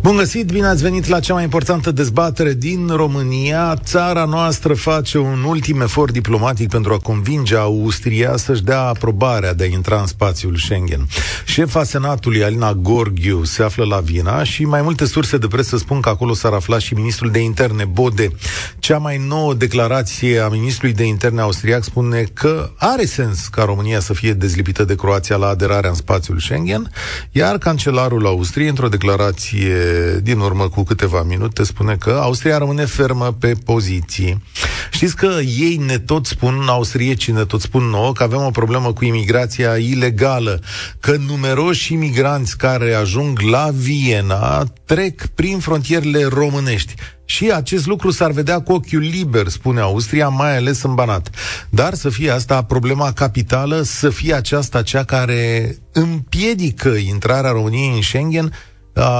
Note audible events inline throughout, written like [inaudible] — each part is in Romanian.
Bun găsit, bine ați venit la cea mai importantă dezbatere din România. Țara noastră face un ultim efort diplomatic pentru a convinge Austria să-și dea aprobarea de a intra în spațiul Schengen. Șefa Senatului, Alina Gorghiu, se află la Viena și mai multe surse de presă spun că acolo s-ar afla și ministrul de interne, Bode. Cea mai nouă declarație a ministrului de interne austriac spune că are sens ca România să fie dezlipită de Croația la aderarea în spațiul Schengen, iar cancelarul Austriei, într-o declarație din urmă cu câteva minute spune că Austria rămâne fermă pe poziții. Știți că ei ne tot spun, austriecii ne tot spun nouă, că avem o problemă cu imigrația ilegală, că numeroși imigranți care ajung la Viena trec prin frontierele românești. Și acest lucru s-ar vedea cu ochiul liber, spune Austria, mai ales în Banat. Dar să fie asta problema capitală, să fie aceasta cea care împiedică intrarea României în Schengen, Uh,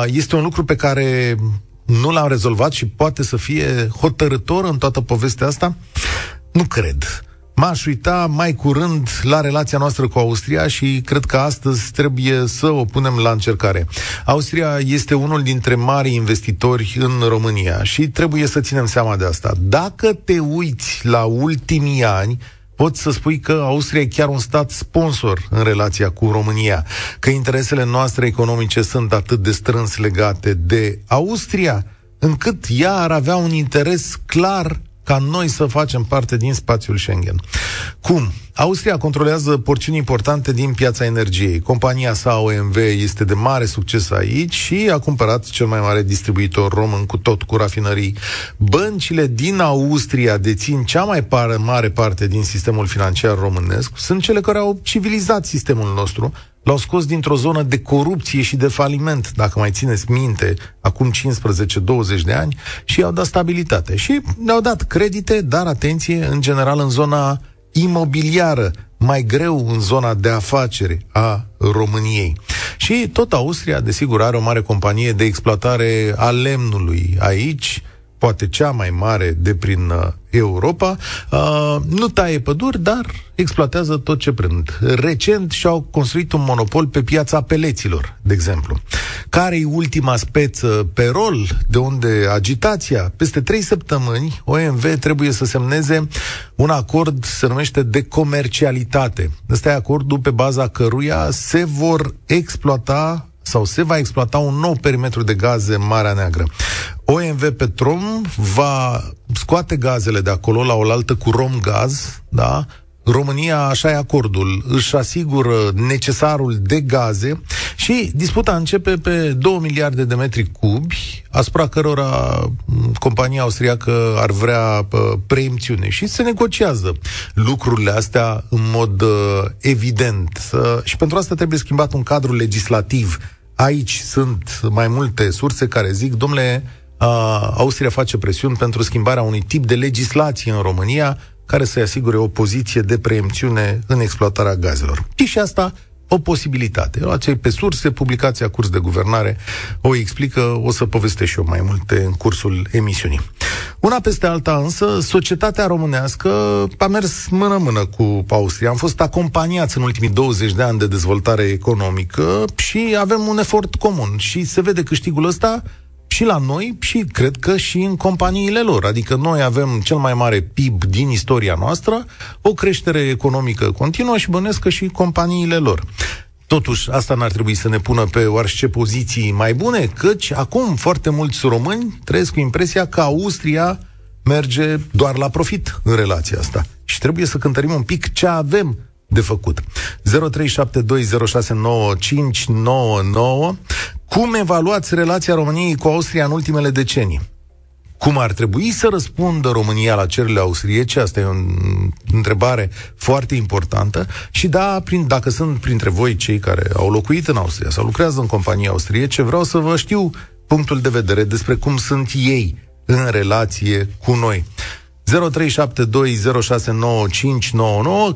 este un lucru pe care nu l-am rezolvat și poate să fie hotărător în toată povestea asta? Nu cred. M-aș uita mai curând la relația noastră cu Austria și cred că astăzi trebuie să o punem la încercare. Austria este unul dintre mari investitori în România și trebuie să ținem seama de asta. Dacă te uiți la ultimii ani, poți să spui că Austria e chiar un stat sponsor în relația cu România, că interesele noastre economice sunt atât de strâns legate de Austria, încât ea ar avea un interes clar ca noi să facem parte din spațiul Schengen. Cum? Austria controlează porțiuni importante din piața energiei. Compania sa OMV este de mare succes aici și a cumpărat cel mai mare distribuitor român cu tot cu rafinării. Băncile din Austria dețin cea mai par- mare parte din sistemul financiar românesc. Sunt cele care au civilizat sistemul nostru, l-au scos dintr-o zonă de corupție și de faliment, dacă mai țineți minte, acum 15-20 de ani, și i-au dat stabilitate. Și ne-au dat credite, dar atenție, în general în zona imobiliară, mai greu în zona de afaceri a României. Și tot Austria, desigur, are o mare companie de exploatare a lemnului aici, poate cea mai mare de prin uh, Europa, uh, nu taie păduri, dar exploatează tot ce prind. Recent și-au construit un monopol pe piața peleților, de exemplu. Care e ultima speță pe rol, de unde agitația? Peste trei săptămâni, OMV trebuie să semneze un acord, se numește de comercialitate. Ăsta e acordul pe baza căruia se vor exploata sau se va exploata un nou perimetru de gaze în Marea Neagră. OMV Petrom va scoate gazele de acolo la oaltă cu Romgaz, da? România, așa e acordul, își asigură necesarul de gaze și disputa începe pe 2 miliarde de metri cubi, asupra cărora compania austriacă ar vrea preemțiune și se negociază lucrurile astea în mod uh, evident. Uh, și pentru asta trebuie schimbat un cadru legislativ Aici sunt mai multe surse care zic, domnule, uh, Austria face presiuni pentru schimbarea unui tip de legislație în România care să-i asigure o poziție de preemțiune în exploatarea gazelor. Și și asta o posibilitate. Luați pe surse, publicația Curs de Guvernare o explică, o să povestesc și eu mai multe în cursul emisiunii. Una peste alta însă, societatea românească a mers mână-mână cu Austria. Am fost acompaniați în ultimii 20 de ani de dezvoltare economică și avem un efort comun. Și se vede câștigul ăsta și la noi și cred că și în companiile lor. Adică noi avem cel mai mare PIB din istoria noastră, o creștere economică continuă și bănesc că și companiile lor. Totuși, asta n-ar trebui să ne pună pe orice poziții mai bune, căci acum foarte mulți români trăiesc cu impresia că Austria merge doar la profit în relația asta. Și trebuie să cântărim un pic ce avem de făcut. 0372069599 Cum evaluați relația României cu Austria în ultimele decenii? Cum ar trebui să răspundă România la cererile austriece? Asta e o întrebare foarte importantă. Și da, prin, dacă sunt printre voi cei care au locuit în Austria sau lucrează în companii austriece, vreau să vă știu punctul de vedere despre cum sunt ei în relație cu noi. 0372069599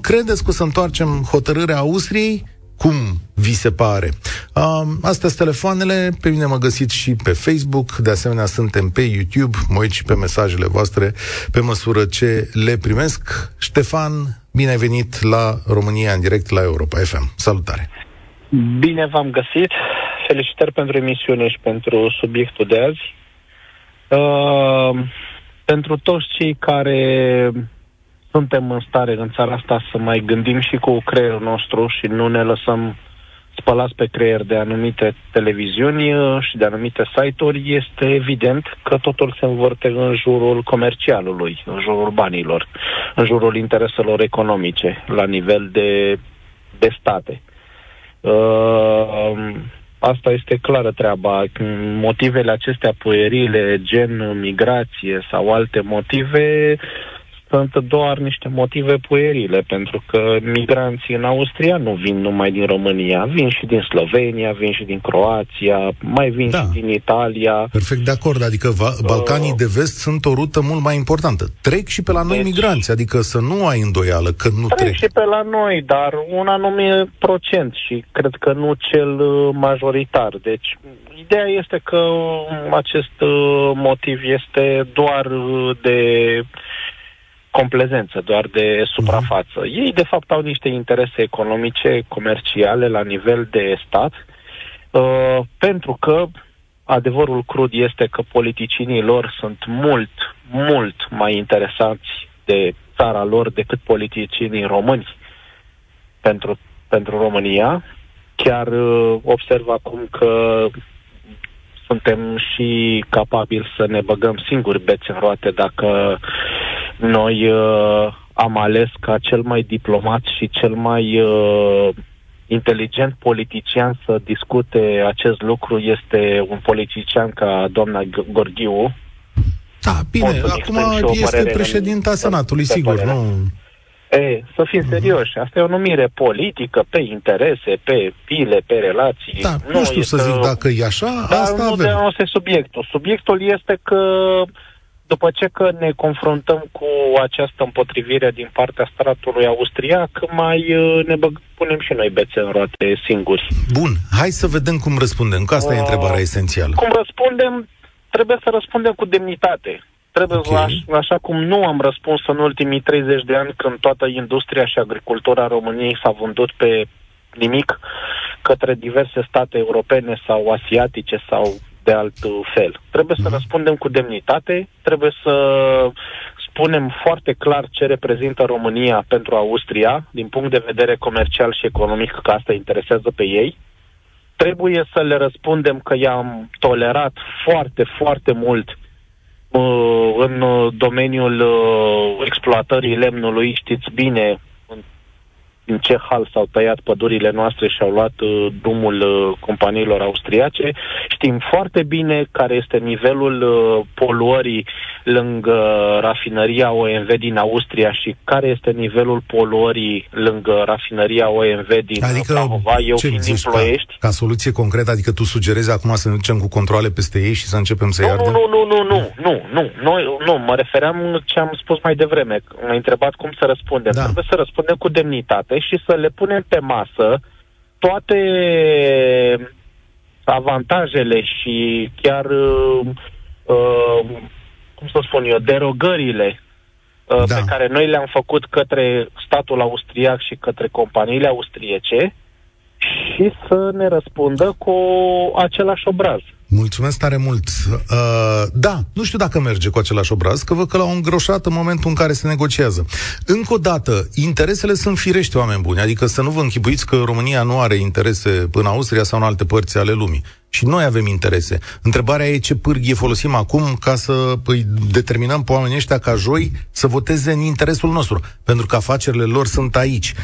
Credeți că o să întoarcem hotărârea Austriei cum vi se pare. Uh, astea sunt telefoanele, pe mine mă găsiți și pe Facebook, de asemenea suntem pe YouTube, mă uit și pe mesajele voastre pe măsură ce le primesc. Ștefan, bine ai venit la România în direct la Europa FM. Salutare! Bine v-am găsit! Felicitări pentru emisiune și pentru subiectul de azi. Uh, pentru toți cei care suntem în stare în țara asta să mai gândim și cu creierul nostru și nu ne lăsăm spălați pe creier de anumite televiziuni uh, și de anumite site-uri, este evident că totul se învârte în jurul comercialului, în jurul banilor, în jurul intereselor economice, la nivel de, de state. Uh, asta este clară treaba. Motivele acestea puerile, gen migrație sau alte motive, sunt doar niște motive puerile, pentru că migranții în Austria nu vin numai din România, vin și din Slovenia, vin și din Croația, mai vin da. și din Italia. Perfect de acord, adică va- uh, Balcanii de vest sunt o rută mult mai importantă. Trec și pe la noi deci, migranți, adică să nu ai îndoială că nu trec. Trec și pe la noi, dar un anumit procent și cred că nu cel uh, majoritar. Deci ideea este că acest uh, motiv este doar de complezență, doar de suprafață. Uh-huh. Ei, de fapt, au niște interese economice, comerciale, la nivel de stat, uh, pentru că adevărul crud este că politicienii lor sunt mult, mult mai interesați de țara lor decât politicienii români pentru, pentru România. Chiar uh, observ acum că suntem și capabili să ne băgăm singuri bețe în roate dacă noi uh, am ales ca cel mai diplomat și cel mai uh, inteligent politician să discute acest lucru este un politician ca doamna Gorghiu. Da, bine, acum este președinta Senatului, sigur, părere. nu... E, să fim mhm. serioși, asta e o numire politică, pe interese, pe pile, pe relații. Da, nu, nu știu este, să zic dacă e așa, dar asta nu avem. nu este subiectul. Subiectul este că după ce că ne confruntăm cu această împotrivire din partea statului austriac, mai uh, ne băg, punem și noi bețe în roate singuri. Bun, hai să vedem cum răspundem, că asta uh, e întrebarea esențială. Cum răspundem? Trebuie să răspundem cu demnitate. Trebuie, okay. aș, așa cum nu am răspuns în ultimii 30 de ani când toată industria și agricultura României s-a vândut pe nimic către diverse state europene sau asiatice sau de alt fel. Trebuie să mhm. răspundem cu demnitate, trebuie să spunem foarte clar ce reprezintă România pentru Austria, din punct de vedere comercial și economic, că asta interesează pe ei. Trebuie să le răspundem că i-am tolerat foarte, foarte mult uh, în domeniul uh, exploatării lemnului, știți bine, în ce hal s-au tăiat pădurile noastre și au luat uh, drumul uh, companiilor austriace. Știm foarte bine care este nivelul uh, poluării lângă rafinăria OMV din Austria și care este nivelul poluării lângă rafinăria OMV din adică, Prahova, eu ce fiind din Ploiești. Ca, ca soluție concretă, adică tu sugerezi acum să ne ducem cu controle peste ei și să începem să-i nu, Nu, nu, nu, nu, nu, nu, nu, nu, mă refeream ce am spus mai devreme. M-ai întrebat cum să răspundem. Da. Trebuie să răspundem cu demnitate și să le punem pe masă toate avantajele și chiar uh, uh, cum să spun eu, derogările uh, da. pe care noi le-am făcut către statul austriac și către companiile austriece și să ne răspundă cu același obraz. Mulțumesc tare mult. Uh, da, nu știu dacă merge cu același obraz, că văd că l-au îngroșat în momentul în care se negociază. Încă o dată, interesele sunt firește, oameni buni, adică să nu vă închipuiți că România nu are interese în Austria sau în alte părți ale lumii. Și noi avem interese. Întrebarea e ce pârghie folosim acum ca să îi determinăm pe oamenii ăștia ca joi să voteze în interesul nostru. Pentru că afacerile lor sunt aici.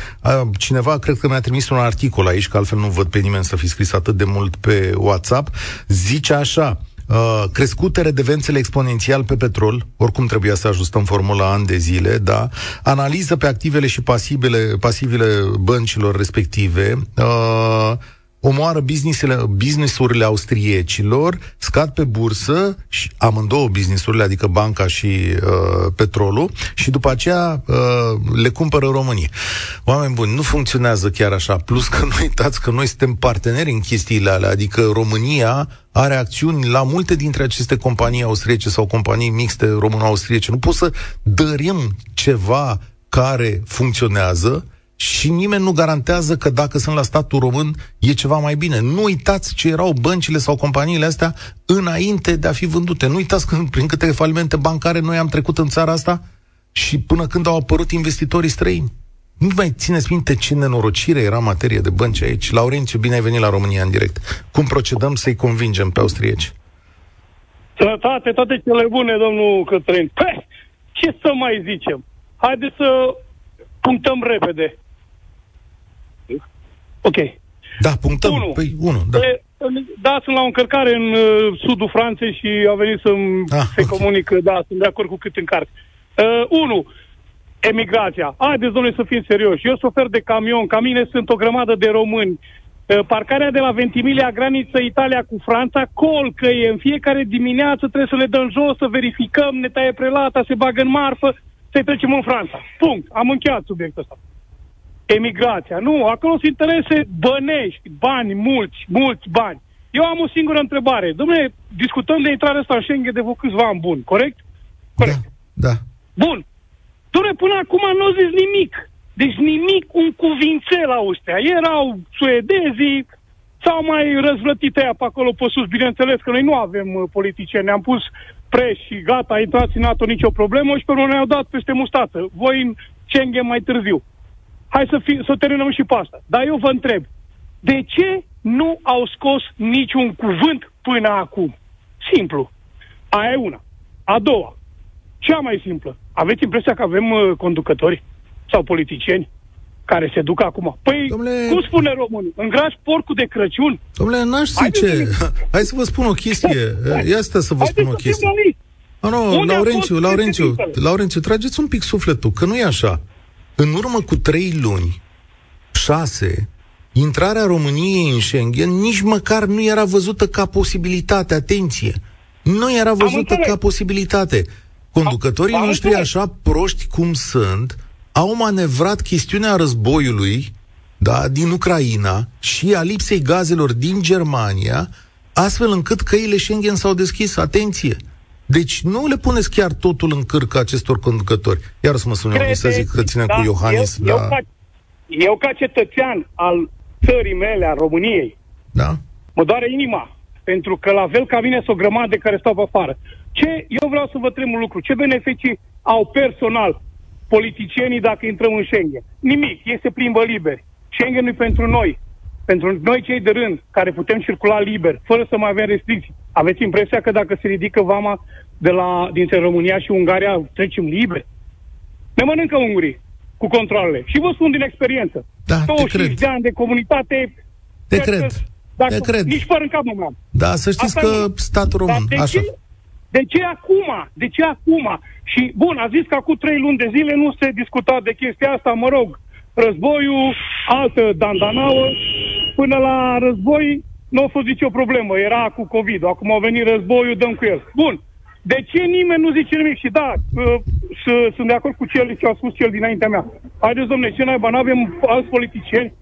Cineva, cred că mi-a trimis un articol aici, că altfel nu văd pe nimeni să fi scris atât de mult pe WhatsApp, zice așa, Uh, crescute redevențele exponențial pe petrol, oricum trebuia să ajustăm formula ani de zile, da, analiză pe activele și pasivele, pasivele băncilor respective, uh, omoară businessurile, businessurile austriecilor, scad pe bursă și amândouă businessurile, adică banca și uh, petrolul, și după aceea uh, le cumpără România. Oameni buni, nu funcționează chiar așa. Plus că nu uitați că noi suntem parteneri în chestiile alea, adică România are acțiuni la multe dintre aceste companii austriece sau companii mixte româno-austriece. Nu poți să dărim ceva care funcționează și nimeni nu garantează că dacă sunt la statul român e ceva mai bine. Nu uitați ce erau băncile sau companiile astea înainte de a fi vândute. Nu uitați că prin câte falimente bancare noi am trecut în țara asta și până când au apărut investitorii străini. Nu mai țineți minte ce nenorocire era materie de bănci aici. Laurențiu, bine ai venit la România în direct. Cum procedăm să-i convingem pe austrieci? Sănătate, toate cele bune, domnul Cătălin. Păi, ce să mai zicem? Haideți să punctăm repede. Ok. Da, punctăm. Unu. Păi, unu, da. E, da, sunt la o încărcare în uh, sudul Franței și a venit să-mi ah, se okay. comunică, da, sunt de acord cu cât încarc. Uh, unu, emigrația. Haideți, domnule, să fim serioși. Eu sofer de camion, ca mine sunt o grămadă de români. Uh, parcarea de la Ventimiglia, graniță Italia cu Franța, colcăie. În fiecare dimineață trebuie să le dăm jos, să verificăm, ne taie prelata, se bagă în marfă, să trecem în Franța. Punct. Am încheiat subiectul ăsta emigrația. Nu, acolo sunt interese bănești, bani, mulți, mulți bani. Eu am o singură întrebare. Domnule, discutăm de intrarea asta în Schengen de vreo câțiva ani bun, corect? Corect. Da, da. Bun. Domnule, până acum nu au zis nimic. Deci nimic, un cuvințel Austria. Erau suedezii, s-au mai răzvlătit aia pe acolo pe sus. Bineînțeles că noi nu avem uh, politicieni. Ne-am pus preș și gata, intrați în NATO, nicio problemă și pe urmă ne-au dat peste mustață. Voi în Schengen mai târziu. Hai să, fi, să terminăm și pe asta. Dar eu vă întreb, de ce nu au scos niciun cuvânt până acum? Simplu. Aia e una. A doua, cea mai simplă. Aveți impresia că avem uh, conducători sau politicieni care se duc acum? Păi, Domnule... cum spune românul? Îngrași porcul de Crăciun? Domnule, n-aș zice... [laughs] Hai să vă spun o chestie. Ia asta să vă Haideți spun o chestie. Nu, nu, Laurențiu, Laurențiu, Laurențiu, trageți un pic sufletul, că nu e așa. În urmă cu trei luni, șase, intrarea României în Schengen nici măcar nu era văzută ca posibilitate. Atenție! Nu era văzută ca posibilitate. Conducătorii am, noștri, așa proști cum sunt, au manevrat chestiunea războiului da, din Ucraina și a lipsei gazelor din Germania, astfel încât căile Schengen s-au deschis. Atenție! Deci nu le puneți chiar totul în cârcă acestor conducători. Iar să mă sun eu, să zic că ținem da, cu Iohannis eu, la... Eu ca, eu ca cetățean al țării mele, a României, da? mă doare inima, pentru că la fel ca mine sunt o grămadă de care stau pe afară. Ce, eu vreau să vă trem un lucru. Ce beneficii au personal politicienii dacă intrăm în Schengen? Nimic. Este plimbă liber. Schengen nu pentru noi. Pentru noi cei de rând, care putem circula liber, fără să mai avem restricții. Aveți impresia că dacă se ridică vama de la, dintre România și Ungaria, trecem liber? Ne mănâncă ungurii cu controlele. Și vă spun din experiență. Da, 25 de ani de comunitate... Te cred. Dacă, te cred. Nici fără în cap nu am. Da, să știți Asta că nu. statul român, de așa. Ce, de ce acum? De ce acum? Și, bun, a zis că acum trei luni de zile nu se discuta de chestia asta, mă rog, războiul, altă dandanauă, până la război nu a fost nicio problemă, era cu COVID. Acum a venit războiul, dăm cu el. Bun. De ce nimeni nu zice nimic? Și da, uh, sunt de acord cu cel ce a spus cel dinaintea mea. Haideți, domnule, ce naiba, nu avem alți politicieni?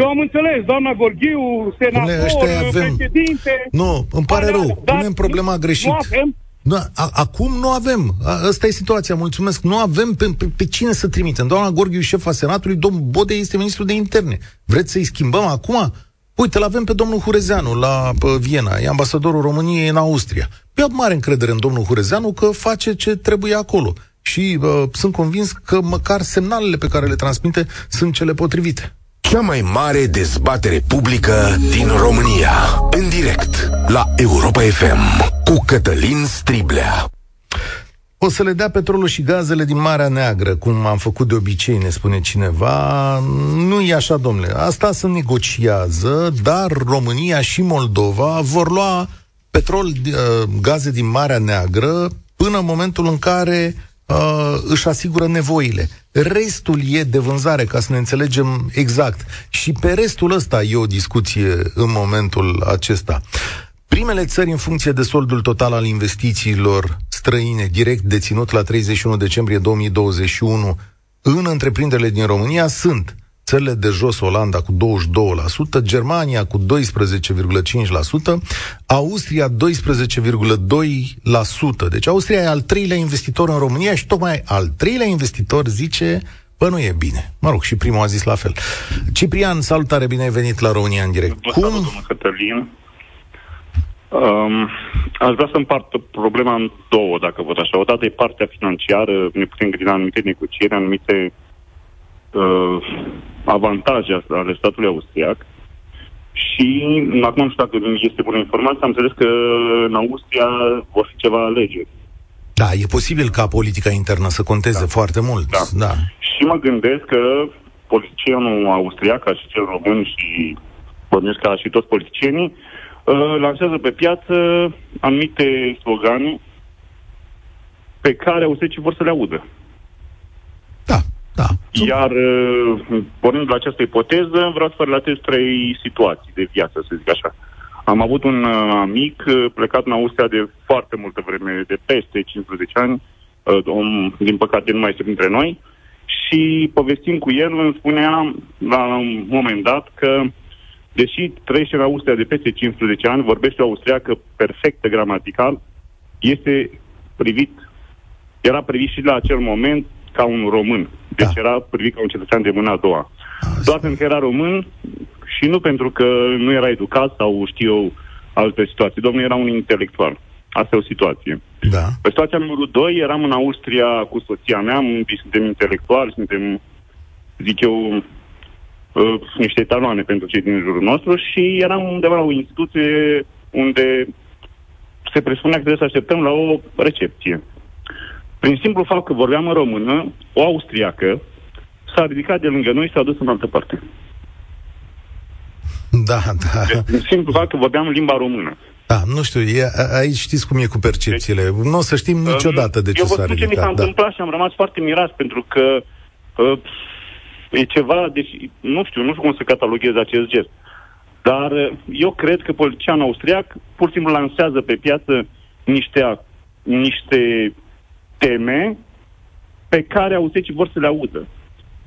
Eu am înțeles, doamna Gorghiu, senator, avem... președinte... Nu, îmi pare rău, punem problema greșit. Nu avem, nu, a, acum nu avem. A, asta e situația, mulțumesc. Nu avem pe, pe, pe cine să trimitem. Doamna Gorghiu, șefa Senatului, domnul Bode este ministru de interne. Vreți să-i schimbăm acum? Uite, l-avem pe domnul Hurezeanu la Viena, e ambasadorul României în Austria. Eu am mare încredere în domnul Hurezeanu că face ce trebuie acolo. Și uh, sunt convins că măcar semnalele pe care le transmite sunt cele potrivite. Cea mai mare dezbatere publică din România. În direct la Europa FM cu Cătălin Striblea. O să le dea petrolul și gazele din Marea Neagră, cum am făcut de obicei, ne spune cineva. Nu e așa, domnule. Asta se negociază, dar România și Moldova vor lua petrol, uh, gaze din Marea Neagră până în momentul în care uh, își asigură nevoile. Restul e de vânzare, ca să ne înțelegem exact. Și pe restul ăsta e o discuție în momentul acesta. Primele țări în funcție de soldul total al investițiilor străine direct deținut la 31 decembrie 2021 în întreprinderile din România sunt țările de jos, Olanda cu 22%, Germania cu 12,5%, Austria 12,2%. Deci Austria e al treilea investitor în România și tocmai al treilea investitor zice Bă, nu e bine. Mă rog, și primul a zis la fel. Ciprian, salutare, bine ai venit la România în direct. Cum? Salut, Cătălin. Um, aș vrea să împart problema în două, dacă văd așa. Odată e partea financiară, ne putem gândi la anumite negocieri, anumite uh, avantaje ale statului austriac. Și acum nu știu dacă este bună informație, am înțeles că în Austria vor fi ceva alegeri. Da, e posibil ca politica internă să conteze da. foarte mult. Da. da. Și mă gândesc că politicianul austriac, ca și cel român și bănuiesc ca și toți politicienii, uh, lansează pe piață anumite slogane pe care austriecii vor să le audă. Da, da. Iar, uh, pornind la această ipoteză, vreau să vă relatez trei situații de viață, să zic așa. Am avut un uh, amic uh, plecat în Austria de foarte multă vreme, de peste 15 ani, uh, om, din păcate, nu mai este printre noi, și povestind cu el, îmi spunea la un moment dat că, deși trăiește în Austria de peste 15 ani, vorbește o austriacă perfectă gramatical, este privit, era privit și la acel moment ca un român. Deci da. era privit ca un cetățean de mâna a doua. Doar pentru că era român, și nu pentru că nu era educat sau știu eu alte situații. Domnul era un intelectual. Asta e o situație. Da. Pe situația numărul 2, eram în Austria cu soția mea, suntem intelectuali, suntem, zic eu, uh, niște taloane pentru cei din jurul nostru și eram undeva la o instituție unde se presupunea că trebuie să așteptăm la o recepție. Prin simplu fapt că vorbeam în română, o austriacă s-a ridicat de lângă noi și s-a dus în altă parte. Da, da. Deci, simplu fapt că vorbeam limba română. Da, nu știu, e, aici știți cum e cu percepțiile. Deci, nu o să știm niciodată de ce s-a ridicat. Eu vă spun ce mi s-a da. întâmplat și am rămas foarte mirat, pentru că uh, e ceva, deci nu știu, nu știu cum să cataloghez acest gest. Dar uh, eu cred că politicianul austriac pur și simplu lansează pe piață niște, niște teme pe care austriecii vor să le audă.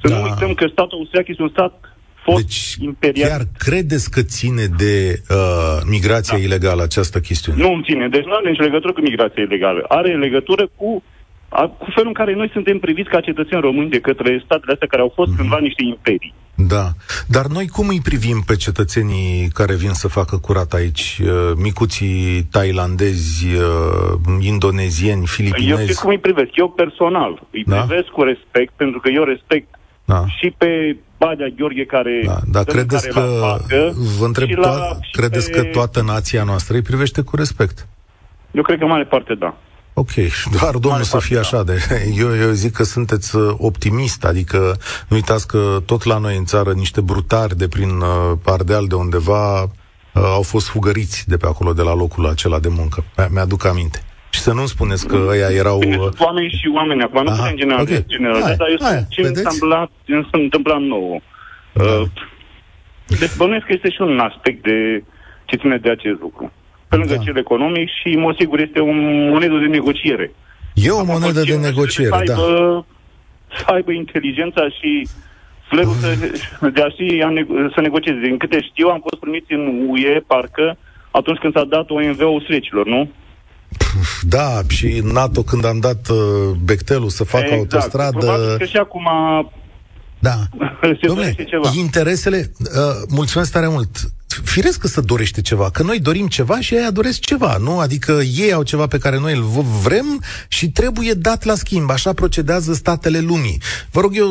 Să da. nu uităm că statul austriac este un stat fost deci, imperial. Chiar credeți că ține de uh, migrația da. ilegală această chestiune? Nu ține. Deci nu are nicio legătură cu migrația ilegală. Are legătură cu a, cu felul în care noi suntem priviți ca cetățeni români de către statele astea care au fost mm-hmm. cândva niște imperii. Da. Dar noi cum îi privim pe cetățenii care vin să facă curat aici? Uh, micuții tailandezi, uh, indonezieni, filipinezi? Eu știu cum îi privesc. Eu personal îi da? privesc cu respect, pentru că eu respect da. și pe Badea Gheorghe care... Da, dar credeți care că, facă, vă întreb, to- la, credeți pe... că toată nația noastră îi privește cu respect? Eu cred că mare parte da. Ok, doar domnul să fie da. așa. De, [laughs] eu, eu zic că sunteți uh, optimist, adică nu uitați că tot la noi în țară niște brutari de prin uh, Ardeal de undeva uh, au fost fugăriți de pe acolo, de la locul acela de muncă. Mi-aduc aminte. Și să nu spuneți că ăia erau... Bine, uh, oameni și oameni, acum nu putem generaliza, okay. generaliza dar eu ce mi s-a întâmplat, s-a întâmplat nouă. Da. Uh, deci bănuiesc că este și un aspect de ce ține de acest lucru. Pe lângă da. cel economic și, mă sigur, este o monedă de negociere. E o monedă de negociere, să da. aibă, da. Să aibă inteligența și flerul să, de a ști a nego- să negocieze. Din câte știu, am fost primiți în UE, parcă, atunci când s-a dat OMV-ul srecilor, nu? Da, și NATO când am dat uh, Bectelul să facă exact. autostradă... Probabil că și acum da. [laughs] Dom'le, interesele, uh, mulțumesc tare mult. Firesc că să dorește ceva, că noi dorim ceva și ei doresc ceva, nu? Adică ei au ceva pe care noi îl vrem și trebuie dat la schimb. Așa procedează statele lumii. Vă rog eu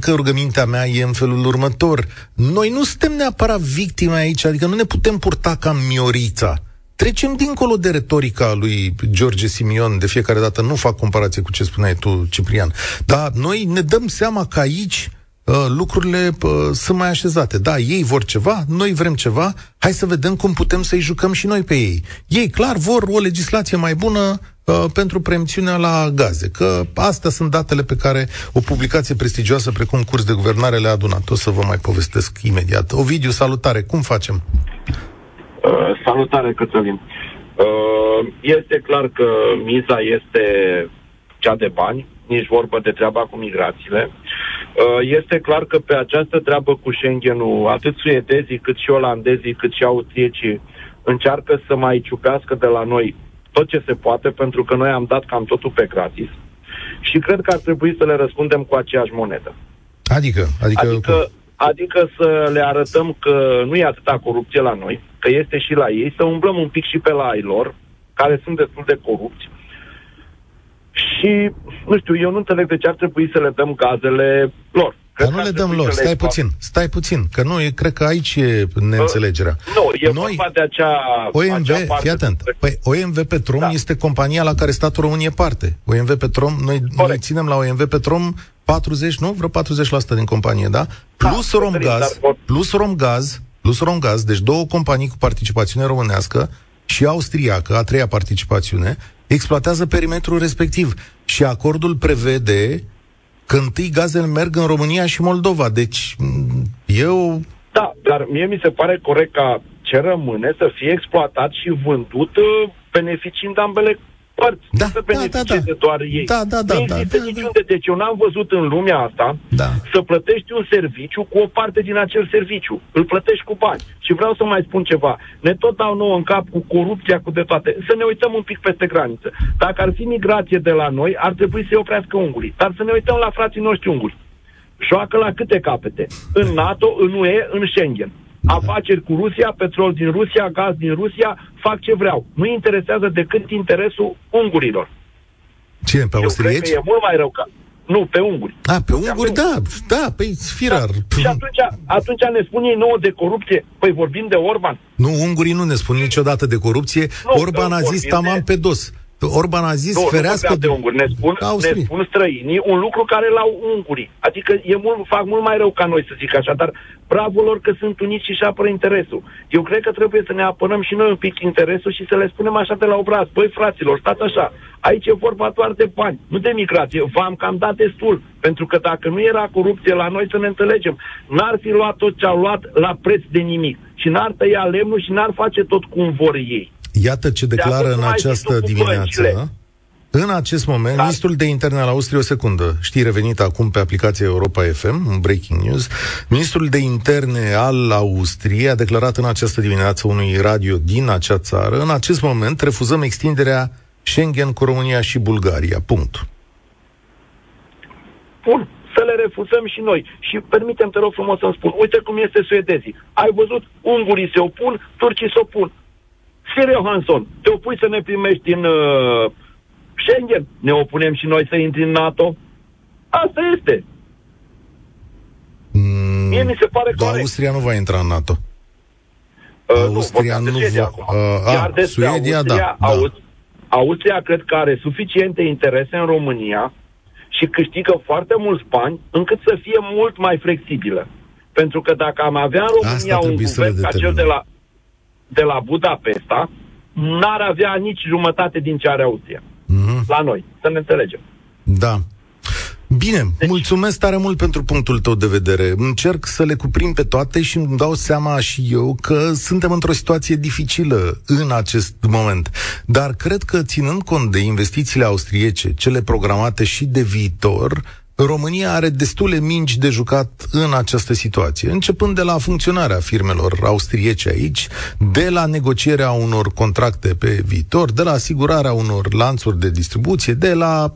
că rugămintea mea e în felul următor. Noi nu suntem neapărat victime aici, adică nu ne putem purta ca Miorița. Trecem dincolo de retorica lui George Simion, de fiecare dată nu fac comparație cu ce spuneai tu, Ciprian, dar noi ne dăm seama că aici uh, lucrurile uh, sunt mai așezate. Da, ei vor ceva, noi vrem ceva, hai să vedem cum putem să-i jucăm și noi pe ei. Ei, clar, vor o legislație mai bună uh, pentru preemțiunea la gaze, că astea sunt datele pe care o publicație prestigioasă precum Curs de Guvernare le-a adunat. O să vă mai povestesc imediat. Ovidiu, salutare, cum facem? Uh, salutare, Cătălin. Uh, este clar că miza este cea de bani, nici vorbă de treaba cu migrațiile. Uh, este clar că pe această treabă cu Schengen-ul, atât suedezii, cât și olandezii, cât și austriecii încearcă să mai ciupească de la noi tot ce se poate, pentru că noi am dat cam totul pe gratis. Și cred că ar trebui să le răspundem cu aceeași monedă. Adică? Adică, adică, adică să le arătăm că nu e atâta corupție la noi, că este și la ei, să umblăm un pic și pe la ei lor, care sunt destul de corupți, și, nu știu, eu nu înțeleg de ce ar trebui să le dăm gazele lor. Dar nu le dăm lor, stai le puțin, stai puțin, că nu, eu cred că aici e neînțelegerea. Uh, nu, e Noi, vorba de acea... OMV, acea fii atent, păi OMV Petrom da. este compania la care statul român e parte. OMV Petrom, noi, noi ținem la OMV Petrom 40, nu? Vreo 40% din companie, da? da plus da, Romgaz, plus Romgaz, plus Romgaz, deci două companii cu participațiune românească și austriacă, a treia participațiune, exploatează perimetrul respectiv. Și acordul prevede că întâi gazele merg în România și Moldova. Deci, eu... Da, dar mie mi se pare corect ca ce rămâne să fie exploatat și vândut uh, beneficiind ambele părți, da, să beneficieze da, da, da. doar ei. Da, da, da, nu da, există da, niciun da. de deci eu n-am văzut în lumea asta da. să plătești un serviciu cu o parte din acel serviciu. Îl plătești cu bani. Și vreau să mai spun ceva. Ne tot dau nouă în cap cu corupția, cu de toate. Să ne uităm un pic peste graniță. Dacă ar fi migrație de la noi, ar trebui să-i oprească ungurii. Dar să ne uităm la frații noștri unguri. Joacă la câte capete? În NATO, în UE, în Schengen afaceri cu Rusia, petrol din Rusia, gaz din Rusia, fac ce vreau. Nu interesează decât interesul ungurilor. Cine, pe austrieci? Eu cred că e mult mai rău ca... Nu, pe unguri. A, pe unguri, da, da, păi firar. Da. Și atunci, atunci ne spun ei nouă de corupție. Păi vorbim de Orban. Nu, ungurii nu ne spun niciodată de corupție. Nu, Orban a zis taman pe dos. Orban a zis, nu, ferească... Nu de unguri, ne spun, ne spun străinii un lucru care l-au ungurii. Adică e mult, fac mult mai rău ca noi, să zic așa, dar bravo lor că sunt uniți și își apără interesul. Eu cred că trebuie să ne apărăm și noi un pic interesul și să le spunem așa de la obraz. Băi, fraților, stați așa, aici e vorba doar de bani, nu de migrație. V-am cam dat destul, pentru că dacă nu era corupție la noi, să ne înțelegem, n-ar fi luat tot ce au luat la preț de nimic și n-ar tăia lemnul și n-ar face tot cum vor ei. Iată ce declară în această dimineață. În acest moment, da. ministrul de interne al Austriei, o secundă, știi, revenit acum pe aplicația Europa FM, un breaking news, ministrul de interne al Austriei a declarat în această dimineață unui radio din acea țară, în acest moment refuzăm extinderea Schengen cu România și Bulgaria. Punct. Bun, să le refuzăm și noi. Și permitem, te rog frumos să-mi spun, uite cum este suedezii. Ai văzut, ungurii se opun, turcii se opun. Sir Johansson, te opui să ne primești în uh, Schengen? Ne opunem și noi să intri în NATO? Asta este. Mm, Mie mi se pare că... Austria nu va intra în NATO. Uh, Austria nu, nu va... Uh, Iar despre Suedia, Austria, da, Aust- da. Austria cred că are suficiente interese în România și câștigă foarte mulți bani încât să fie mult mai flexibilă. Pentru că dacă am avea în România un guvern ca cel de la, de la Budapesta, n-ar avea nici jumătate din ce are Austria. Mm-hmm. La noi, să ne înțelegem. Da. Bine, deci... mulțumesc tare mult pentru punctul tău de vedere. Încerc să le cuprind pe toate și îmi dau seama și eu că suntem într-o situație dificilă în acest moment. Dar cred că, ținând cont de investițiile austriece, cele programate și de viitor, România are destule mingi de jucat în această situație, începând de la funcționarea firmelor austriece aici, de la negocierea unor contracte pe viitor, de la asigurarea unor lanțuri de distribuție, de la,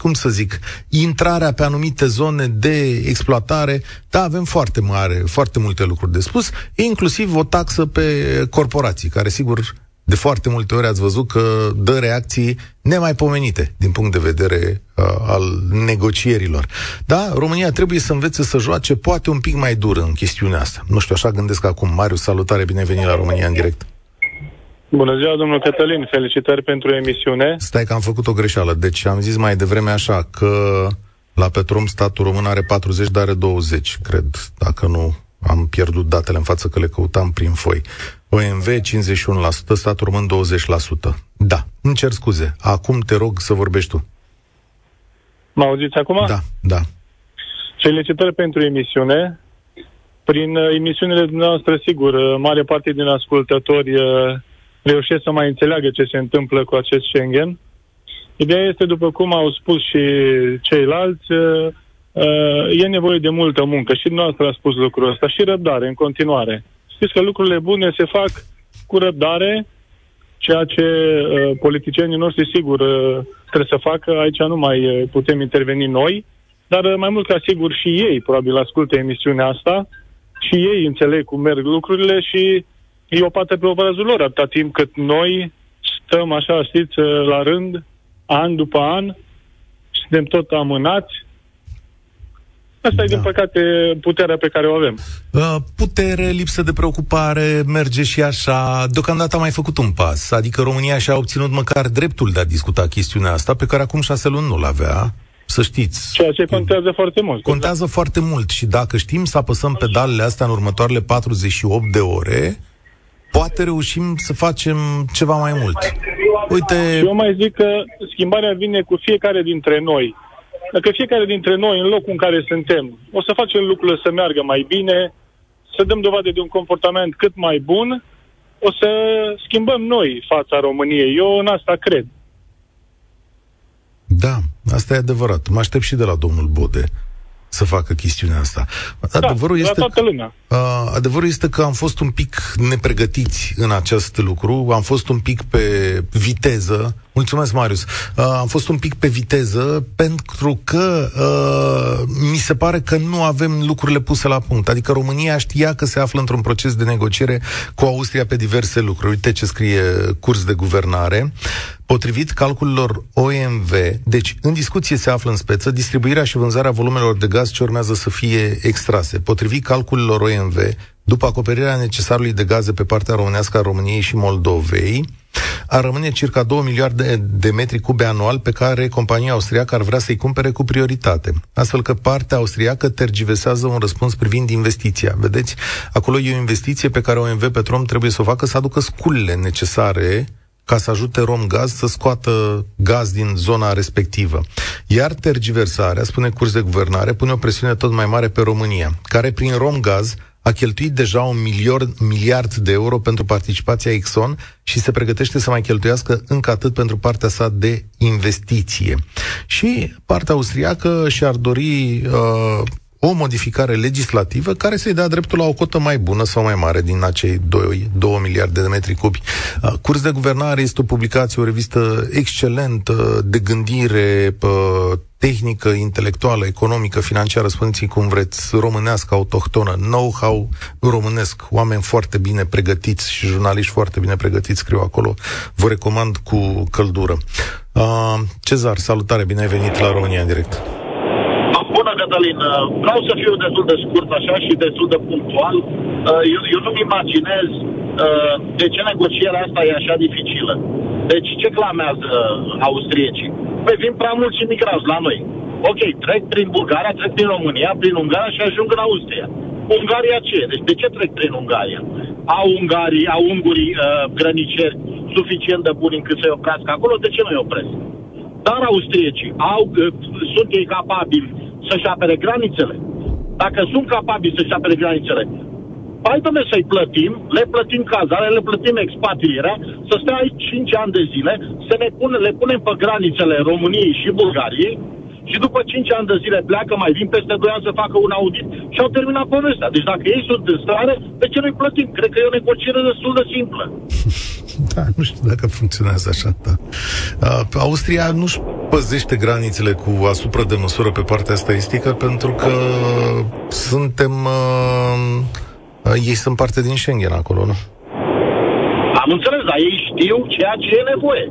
cum să zic, intrarea pe anumite zone de exploatare. Da, avem foarte mare, foarte multe lucruri de spus, inclusiv o taxă pe corporații, care sigur de foarte multe ori ați văzut că dă reacții nemaipomenite din punct de vedere uh, al negocierilor. Da, România trebuie să învețe să joace poate un pic mai dur în chestiunea asta. Nu știu, așa gândesc acum. Marius, salutare, bine venit la România în direct. Bună ziua, domnul Cătălin, felicitări pentru emisiune. Stai că am făcut o greșeală, deci am zis mai devreme așa că La Petrom statul român are 40, dar are 20, cred, dacă nu am pierdut datele în față că le căutam prin foi. OMV 51%, statul român 20%. Da, îmi cer scuze. Acum te rog să vorbești tu. Mă auziți acum? Da, da. Felicitări pentru emisiune. Prin uh, emisiunile noastre, sigur, uh, mare parte din ascultători uh, reușesc să mai înțeleagă ce se întâmplă cu acest Schengen. Ideea este, după cum au spus și ceilalți, e nevoie de multă muncă. Și noastră a spus lucrul ăsta. Și răbdare, în continuare. Știți că lucrurile bune se fac cu răbdare, ceea ce uh, politicienii noștri, sigur, uh, trebuie să facă. Aici nu mai putem interveni noi, dar uh, mai mult ca sigur și ei probabil ascultă emisiunea asta și ei înțeleg cum merg lucrurile și e o pată pe obrazul lor, atâta timp cât noi stăm așa, știți, la rând, an după an, și suntem tot amânați. Asta da. e, din păcate, puterea pe care o avem. Uh, putere, lipsă de preocupare, merge și așa. Deocamdată a mai făcut un pas. Adică România și-a obținut măcar dreptul de a discuta chestiunea asta, pe care acum șase luni nu-l avea. Să știți. Ceea ce contează foarte mult. Contează exact. foarte mult și dacă știm să apăsăm pedalele astea în următoarele 48 de ore, poate reușim să facem ceva mai mult. Uite... Eu mai zic că schimbarea vine cu fiecare dintre noi. Dacă fiecare dintre noi, în locul în care suntem, o să facem lucrurile să meargă mai bine, să dăm dovadă de un comportament cât mai bun, o să schimbăm noi fața României. Eu în asta cred. Da, asta e adevărat. Mă aștept și de la domnul Bode să facă chestiunea asta. Da, adevărul, este, toată lumea. Uh, adevărul este că am fost un pic nepregătiți în acest lucru, am fost un pic pe viteză. Mulțumesc, Marius. Uh, am fost un pic pe viteză pentru că uh, mi se pare că nu avem lucrurile puse la punct. Adică România știa că se află într-un proces de negociere cu Austria pe diverse lucruri. Uite ce scrie curs de guvernare. Potrivit calculelor OMV, deci în discuție se află în speță distribuirea și vânzarea volumelor de gaz ce urmează să fie extrase. Potrivit calculelor OMV, după acoperirea necesarului de gaze pe partea românească a României și Moldovei, ar rămâne circa 2 miliarde de metri cube anual pe care compania austriacă ar vrea să-i cumpere cu prioritate. Astfel că partea austriacă tergivesează un răspuns privind investiția. Vedeți, acolo e o investiție pe care OMV Petrom trebuie să o facă, să aducă sculele necesare ca să ajute Romgaz să scoată gaz din zona respectivă. Iar tergiversarea, spune curs de guvernare, pune o presiune tot mai mare pe România, care prin Romgaz a cheltuit deja un miliard, miliard de euro pentru participația Exxon și se pregătește să mai cheltuiască încă atât pentru partea sa de investiție. Și partea austriacă și-ar dori uh, o modificare legislativă care să-i dea dreptul la o cotă mai bună sau mai mare din acei 2, 2 miliarde de metri cubi. Uh, curs de guvernare este o publicație, o revistă excelentă de gândire tehnică, intelectuală, economică, financiară, spuneți cum vreți, românească, autohtonă, know-how românesc, oameni foarte bine pregătiți și jurnaliști foarte bine pregătiți scriu acolo. Vă recomand cu căldură. Uh, Cezar, salutare, bine ai venit la România în direct. Cătălin, uh, vreau să fiu destul de scurt așa și destul de punctual. Uh, eu, eu nu-mi imaginez uh, de ce negocierea asta e așa dificilă. Deci ce clamează austriecii? Păi vin prea mulți imigranți la noi. Ok, trec prin Bulgaria, trec prin România, prin Ungaria și ajung în Austria. Ungaria ce? Deci de ce trec prin Ungaria? Au ungarii, au ungurii uh, grăniceri suficient de buni încât să-i oprească acolo, de ce nu-i opresc? Dar austriecii au, uh, sunt ei capabili să-și apere granițele. Dacă sunt capabili să-și apere granițele, hai domne să-i plătim, le plătim cazare, le plătim expatrierea, să stea aici 5 ani de zile, să ne pune, le punem pe granițele României și Bulgariei și după 5 ani de zile pleacă, mai vin peste 2 ani să facă un audit și au terminat povestea. Deci dacă ei sunt în stare, de ce nu-i plătim? Cred că e o negociere destul de simplă. [laughs] Da, nu știu dacă funcționează așa, da. Uh, Austria nu-și păzește granițele cu asupra de măsură pe partea statistică pentru că suntem... Uh, uh, ei sunt parte din Schengen acolo, nu? Am înțeles, dar ei știu ceea ce e nevoie.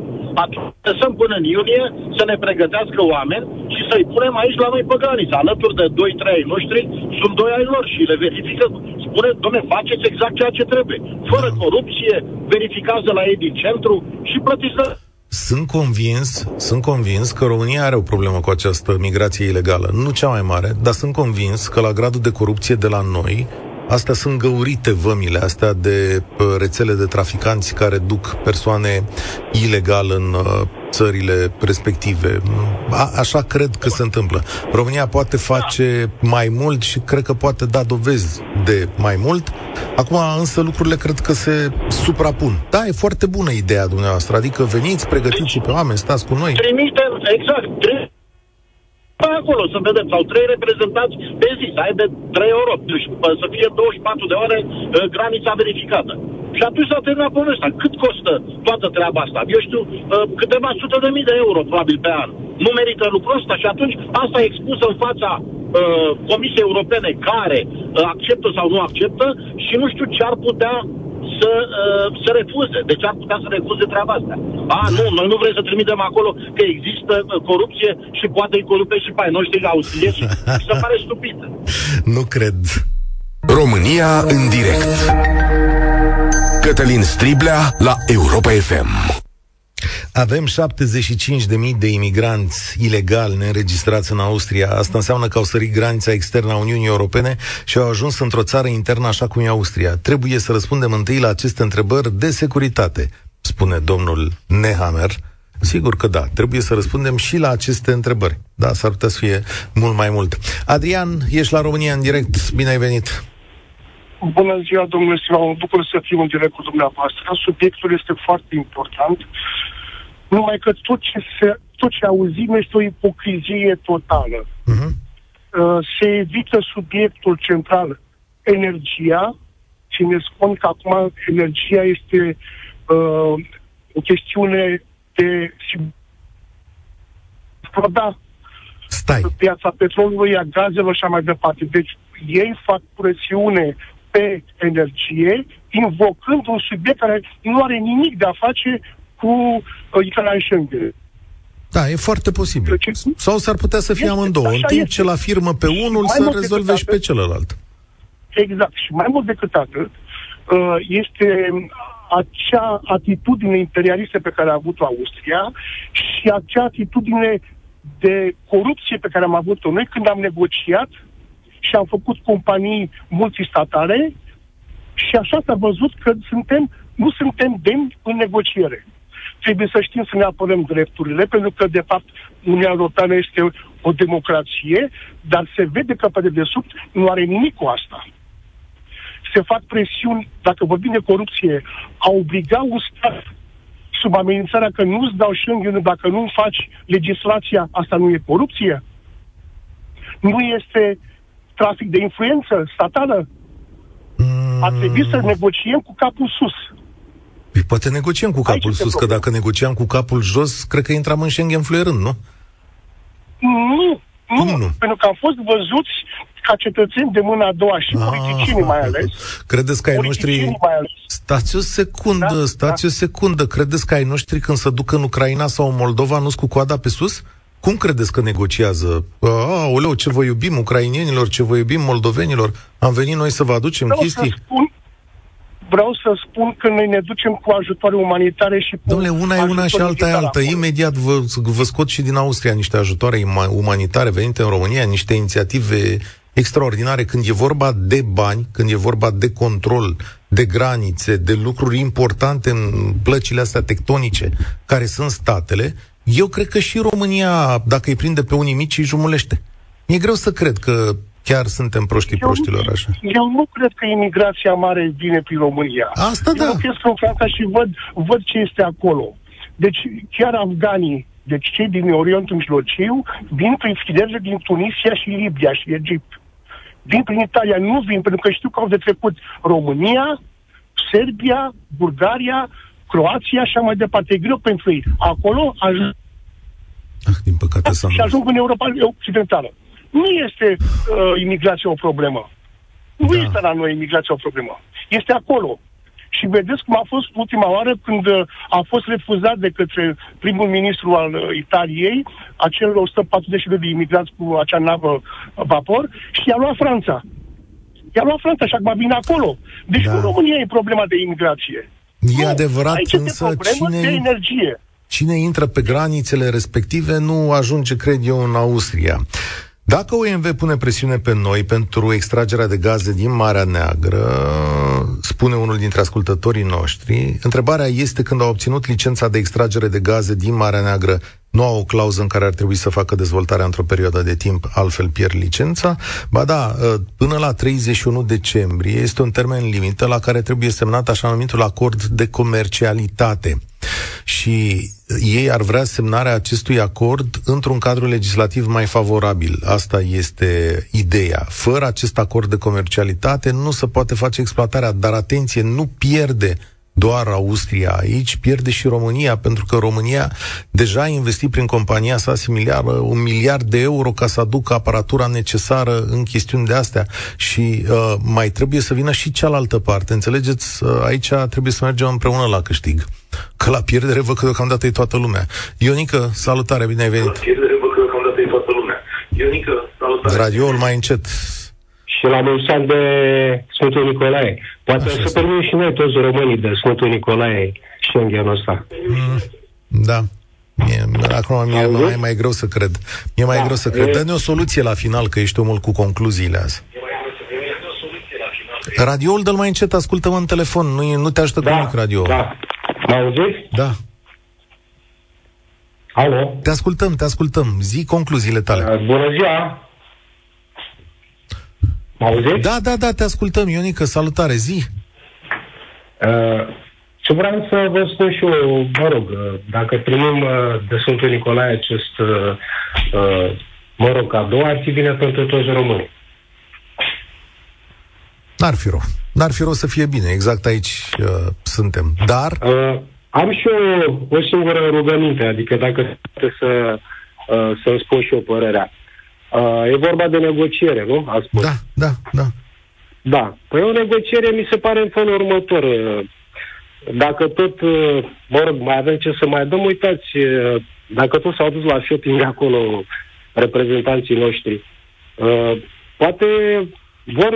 Atunci lăsăm până în iunie să ne pregătească oameni și să-i punem aici la noi pe graniță. Alături de 2-3 ai noștri, sunt 2 ai lor și le verifică. Spune, domne, faceți exact ceea ce trebuie. Fără corupție, verificați la ei din centru și plătiți sunt convins, sunt convins că România are o problemă cu această migrație ilegală. Nu cea mai mare, dar sunt convins că la gradul de corupție de la noi, Astea sunt găurite vămile astea de rețele de traficanți care duc persoane ilegal în uh, țările respective. A, așa cred că se întâmplă. România poate face mai mult și cred că poate da dovezi de mai mult. Acum însă lucrurile cred că se suprapun. Da, e foarte bună ideea dumneavoastră, adică veniți, pregătiți pe oameni, stați cu noi. Trimitem, exact, pe acolo să vedem, sau trei reprezentanți pe zi, să aibă trei euro, deci să fie 24 de ore uh, granița verificată. Și atunci s-a terminat povestea. Cât costă toată treaba asta? Eu știu, uh, câteva sute de mii de euro, probabil, pe an. Nu merită lucrul ăsta și atunci asta e expusă în fața uh, Comisiei Europene care uh, acceptă sau nu acceptă și nu știu ce ar putea să, uh, să refuze. Deci ar putea să refuze treaba asta. A, nu, noi nu vrem să trimitem acolo că există uh, corupție și poate îi corupe și pe ai noștri auxilieri și se pare stupid. [laughs] Nu cred. România în direct. Cătălin Striblea la Europa FM. Avem 75.000 de imigranți ilegali neînregistrați în Austria. Asta înseamnă că au sărit granița externă a Uniunii Europene și au ajuns într-o țară internă așa cum e Austria. Trebuie să răspundem întâi la aceste întrebări de securitate, spune domnul Nehammer. Sigur că da, trebuie să răspundem și la aceste întrebări. Da, s-ar putea să fie mult mai mult. Adrian, ești la România în direct. Bine ai venit! Bună ziua, domnule Simon. Mă bucur să fiu în direct cu dumneavoastră. Subiectul este foarte important. Numai că tot ce, se, tot ce auzim este o ipocrizie totală. Uh-huh. Se evită subiectul central, energia, și ne spun că acum energia este uh, o chestiune de da, Stai. piața petrolului, a gazelor și așa mai departe. Deci ei fac presiune pe energie, invocând un subiect care nu are nimic de a face cu uh, intrarea în Schengen. Da, e foarte posibil. Deci, Sau s-ar putea să fie amândouă. În timp este. ce la firmă pe unul, să rezolve și pe celălalt. Exact. Și mai mult decât atât, uh, este acea atitudine imperialistă pe care a avut-o Austria și acea atitudine de corupție pe care am avut-o noi când am negociat și am făcut companii multistatale și așa s-a văzut că suntem, nu suntem demni în negociere. Trebuie să știm să ne apărăm drepturile, pentru că, de fapt, Uniunea Europeană este o democrație, dar se vede că pe dedesubt nu are nimic cu asta. Se fac presiuni, dacă vorbim de corupție, a obliga un stat sub amenințarea că nu-ți dau Schengen dacă nu faci legislația, asta nu e corupție? Nu este trafic de influență statală? Mm. A trebuit să negociem cu capul sus. Păi poate negociem cu capul Aici sus, că dacă negociam cu capul jos, cred că intram în Schengen fluierând, nu? Nu, nu, nu, pentru că am fost văzuți ca cetățeni de mâna a doua și ah, politicienii mai ales. Credeți că ai noștri... Stați o secundă, da? stați da. o secundă. Credeți că ai noștri când se duc în Ucraina sau în Moldova nu cu coada pe sus? Cum credeți că negociază? Aoleu, ce vă iubim ucrainienilor, ce vă iubim moldovenilor? Am venit noi să vă aducem vreau chestii? Să spun, vreau să spun că noi ne ducem cu ajutoare umanitare și cu Domnule, una e una și alta e alta. Imediat vă, vă scot și din Austria niște ajutoare umanitare venite în România, niște inițiative extraordinare când e vorba de bani, când e vorba de control, de granițe, de lucruri importante în plăcile astea tectonice, care sunt statele, eu cred că și România, dacă îi prinde pe unii mici, îi jumulește. Mi-e greu să cred că chiar suntem proștii eu, proștilor așa. Eu nu cred că imigrația mare vine prin România. Asta eu da. Eu în Franța și văd, văd ce este acolo. Deci chiar afganii, deci cei din Orientul Mijlociu, vin prin filiere din Tunisia și Libia și Egipt. Vin prin Italia, nu vin, pentru că știu că au de trecut România, Serbia, Bulgaria, Croația și așa mai departe. E greu pentru ei. Acolo ajung... Ah, din păcate s-a Și ajung în Europa Occidentală. Nu este uh, imigrația o problemă. Nu da. este la noi imigrația o problemă. Este acolo. Și vedeți cum a fost ultima oară când uh, a fost refuzat de către primul ministru al uh, Italiei acel 140 de imigranți cu acea navă vapor și i-a luat Franța. I-a luat Franța și acum vine acolo. Deci da. în România e problema de imigrație. E nu, adevărat, aici însă cine... de energie. cine intră pe granițele respective nu ajunge, cred eu, în Austria. Dacă OMV pune presiune pe noi pentru extragerea de gaze din Marea Neagră, spune unul dintre ascultătorii noștri, întrebarea este când au obținut licența de extragere de gaze din Marea Neagră, nu au o clauză în care ar trebui să facă dezvoltarea într-o perioadă de timp, altfel pierd licența. Ba da, până la 31 decembrie este un termen limită la care trebuie semnat așa numitul acord de comercialitate și ei ar vrea semnarea acestui acord într-un cadru legislativ mai favorabil. Asta este ideea. Fără acest acord de comercialitate nu se poate face exploatarea, dar atenție, nu pierde doar Austria aici, pierde și România, pentru că România deja a investit prin compania sa similară un miliard de euro ca să aducă aparatura necesară în chestiuni de astea și uh, mai trebuie să vină și cealaltă parte. Înțelegeți? Uh, aici trebuie să mergem împreună la câștig. Că la pierdere văd că deocamdată e toată lumea. Ionică, salutare, bine ai venit! La pierdere văd că deocamdată e toată lumea. Ionică, salutare! Radioul mai încet și la mulți ani de Sfântul Nicolae. Poate Așa să permit și noi toți românii de Sfântul Nicolae Schengen ăsta. Mm, da. Mie, acum mi-e mai, mai greu să cred. Mi-e mai da, greu să cred. Dă-ne o soluție la final, că ești omul cu concluziile azi. Radioul dă mai încet, ascultă-mă în telefon, nu, nu te ajută da, cu nimic radio. Da. Mă auziți? Da. Alo? Te ascultăm, te ascultăm. Zi concluziile tale. Uh, bună ziua! Mă auziți? Da, da, da, te ascultăm, Ionică, salutare, zi! Uh, ce vreau să vă spun și eu, mă rog, uh, dacă primim uh, de Sfântul Nicolae acest, uh, uh, mă rog, cadou, ar fi bine pentru toți românii. N-ar fi rău. N-ar fi rău să fie bine, exact aici uh, suntem. Dar... Uh, am și eu o singură rugăminte, adică dacă trebuie să, uh, să-mi spun și eu părerea. Uh, e vorba de negociere, nu? A spus. Da, da, da. Da. Păi o negociere mi se pare în felul următor. Uh, dacă tot, uh, mă rog, mai avem ce să mai dăm, uitați, uh, dacă tot s-au dus la shopping acolo reprezentanții noștri, poate vor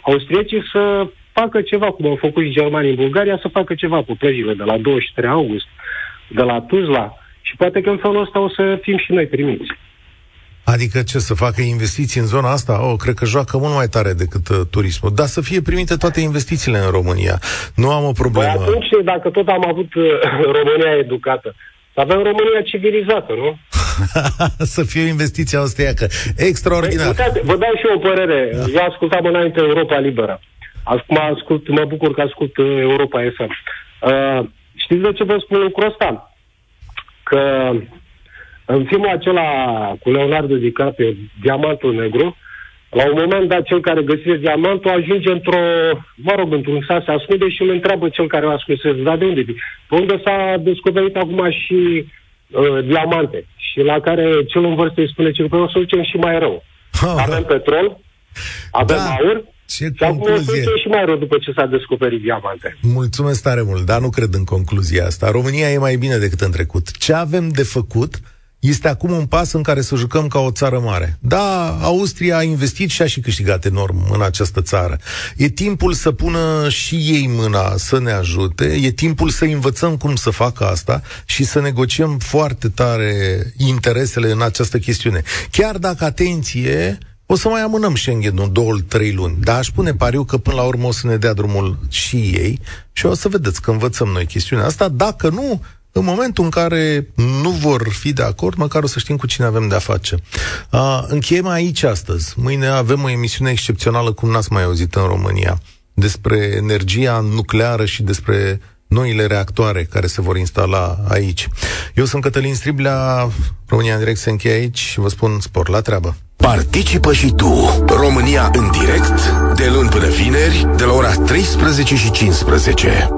austriecii să facă ceva, cum au făcut și germanii în Bulgaria, să facă ceva cu plăjile de la 23 august, de la Tuzla, și poate că în felul ăsta o să fim și noi primiți. Adică ce, să facă investiții în zona asta? Oh, cred că joacă mult mai tare decât uh, turismul. Dar să fie primite toate investițiile în România. Nu am o problemă. Păi atunci, dacă tot am avut uh, [laughs] România educată, să avem România civilizată, nu? [laughs] să fie o investiție austriacă. Extraordinar. Păi, vă dau și eu o părere. Da. Eu ascultam înainte Europa Liberă. Acum ascult, mă bucur că ascult uh, Europa FM. Uh, știți de ce vă spun lucrul ăsta? Că în filmul acela cu Leonardo DiCaprio, Diamantul Negru, la un moment dat, cel care găsește diamantul ajunge într-o, mă rog, într-un sat, se ascunde și îl întreabă cel care o ascunse, dar de unde? Pe unde s-a descoperit acum și uh, diamante. Și la care cel în vârstă îi spune, că păi o să ducem și mai rău. Avem petrol, avem da. aur, ce și concluzie. acum și mai rău după ce s-a descoperit diamante. Mulțumesc tare mult, dar nu cred în concluzia asta. România e mai bine decât în trecut. Ce avem de făcut este acum un pas în care să jucăm ca o țară mare. Da, Austria a investit și a și câștigat enorm în această țară. E timpul să pună și ei mâna să ne ajute, e timpul să învățăm cum să facă asta și să negociem foarte tare interesele în această chestiune. Chiar dacă, atenție, o să mai amânăm Schengen-ul două, trei luni, dar aș pune pariu că până la urmă o să ne dea drumul și ei și o să vedeți că învățăm noi chestiunea asta. Dacă nu, în momentul în care nu vor fi de acord, măcar o să știm cu cine avem de-a face. Uh, încheiem aici astăzi. Mâine avem o emisiune excepțională, cum n-ați mai auzit în România, despre energia nucleară și despre noile reactoare care se vor instala aici. Eu sunt Cătălin Striblea, România în direct se încheie aici și vă spun spor la treabă. Participă și tu, România în direct, de luni până vineri, de la ora 13 și 15.